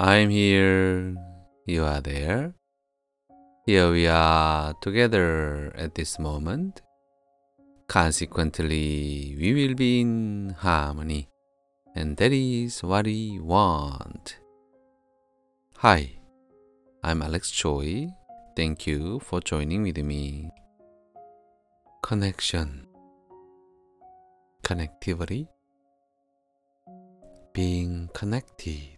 I'm here, you are there. Here we are together at this moment. Consequently, we will be in harmony, and that is what we want. Hi, I'm Alex Choi. Thank you for joining with me. Connection, connectivity, being connected.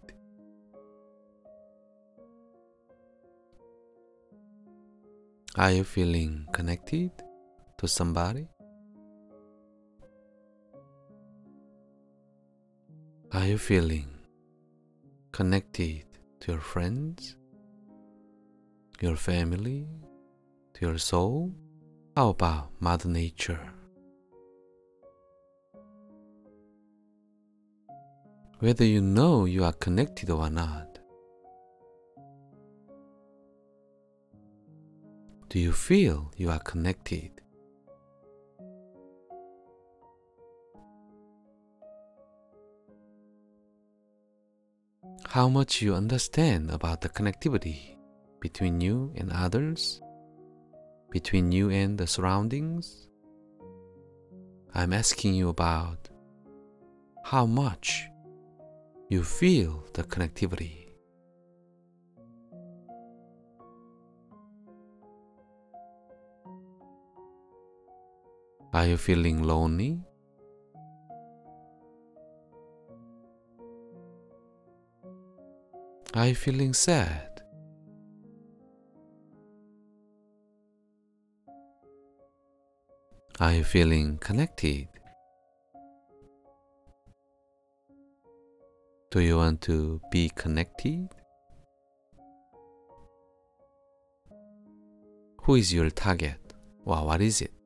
Are you feeling connected to somebody? Are you feeling connected to your friends, your family, to your soul? How about Mother Nature? Whether you know you are connected or not, Do you feel you are connected? How much you understand about the connectivity between you and others, between you and the surroundings? I'm asking you about how much you feel the connectivity. Are you feeling lonely? Are you feeling sad? Are you feeling connected? Do you want to be connected? Who is your target? Well, what is it?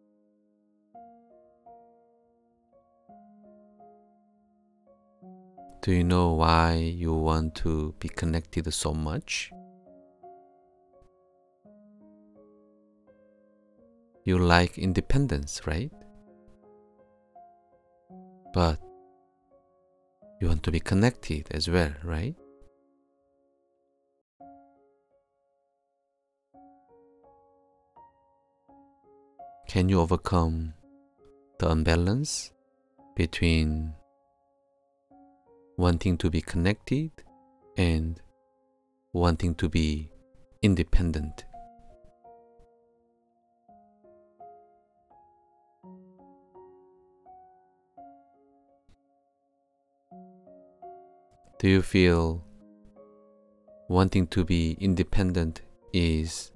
Do you know why you want to be connected so much? You like independence, right? But you want to be connected as well, right? Can you overcome the imbalance between wanting to be connected and wanting to be independent. Do you feel wanting to be independent is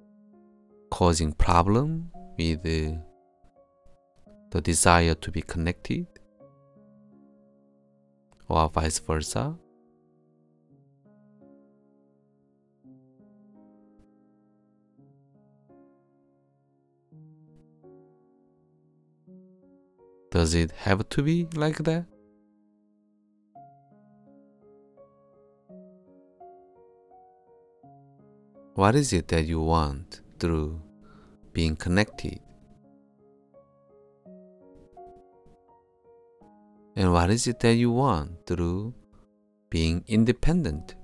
causing problem with the desire to be connected? Or vice versa. Does it have to be like that? What is it that you want through being connected? And what is it that you want through being independent?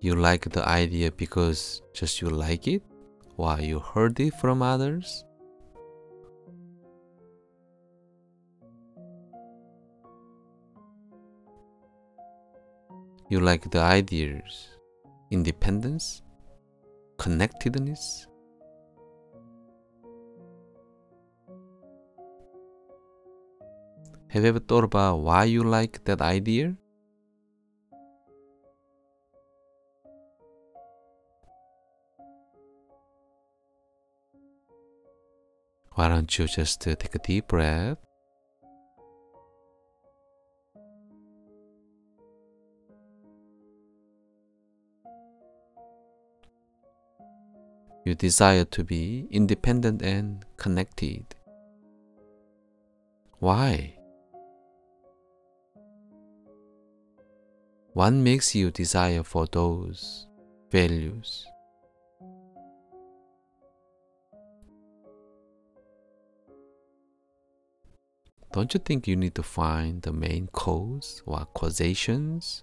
You like the idea because just you like it, while you heard it from others? You like the ideas, independence, connectedness. Have you ever thought about why you like that idea? Why don't you just uh, take a deep breath You desire to be independent and connected. Why? What makes you desire for those values? don't you think you need to find the main cause or causations?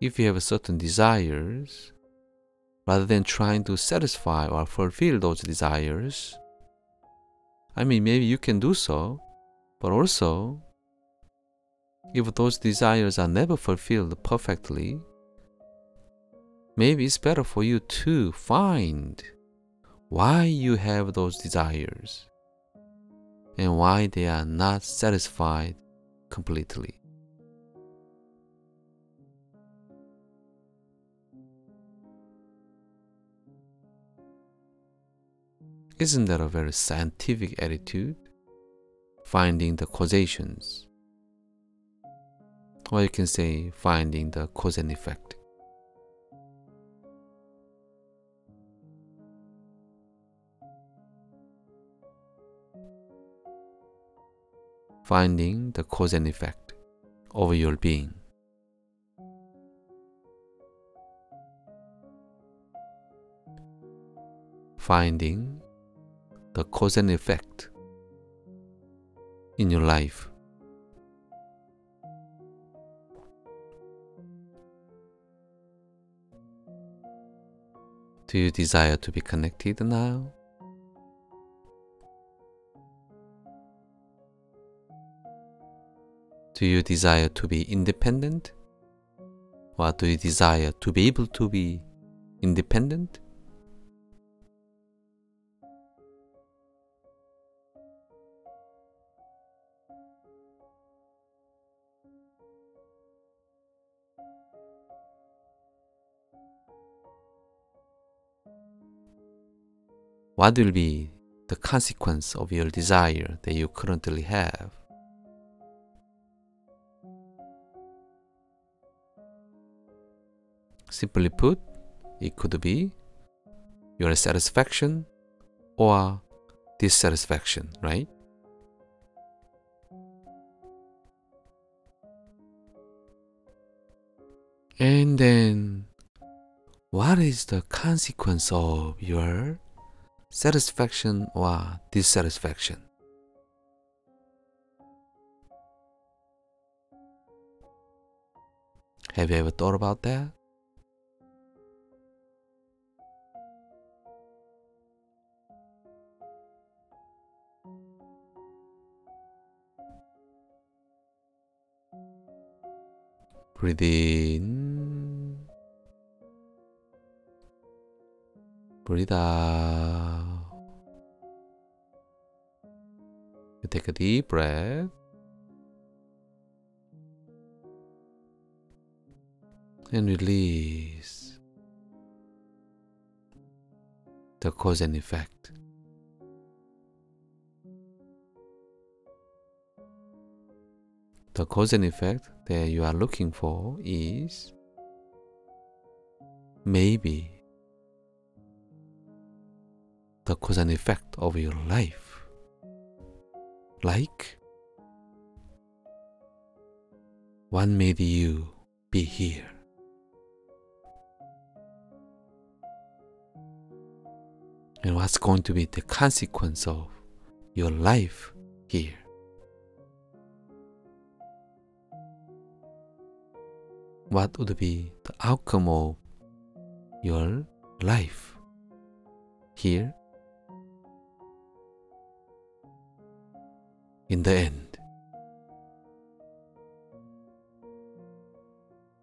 If you have certain desires, rather than trying to satisfy or fulfill those desires, I mean, maybe you can do so, but also, if those desires are never fulfilled perfectly, maybe it's better for you to find why you have those desires and why they are not satisfied completely. Isn't that a very scientific attitude? Finding the causations. Or you can say finding the cause and effect. finding the cause and effect of your being. Finding the cause and effect in your life. Do you desire to be connected now? Do you desire to be independent? Or do you desire to be able to be independent? What will be the consequence of your desire that you currently have? Simply put, it could be your satisfaction or dissatisfaction, right? And then, what is the consequence of your satisfaction or dissatisfaction? Have you ever thought about that? Breathe in. Breathe out. Take a deep breath. And release the cause and effect. The cause and effect that you are looking for is maybe the cause and effect of your life. Like what made you be here? And what's going to be the consequence of your life here? what would be the outcome of your life here in the end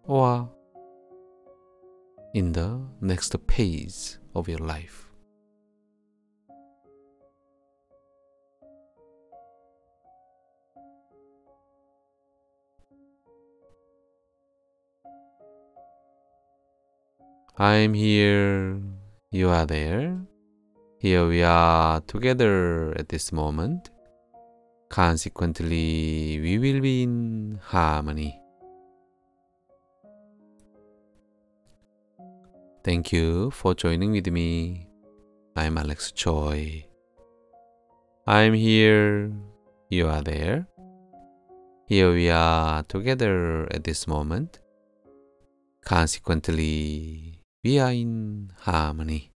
or in the next phase of your life. I'm here, you are there. Here we are together at this moment. Consequently, we will be in harmony. Thank you for joining with me. I'm Alex Choi. I'm here, you are there. Here we are together at this moment Consequently, we are in harmony.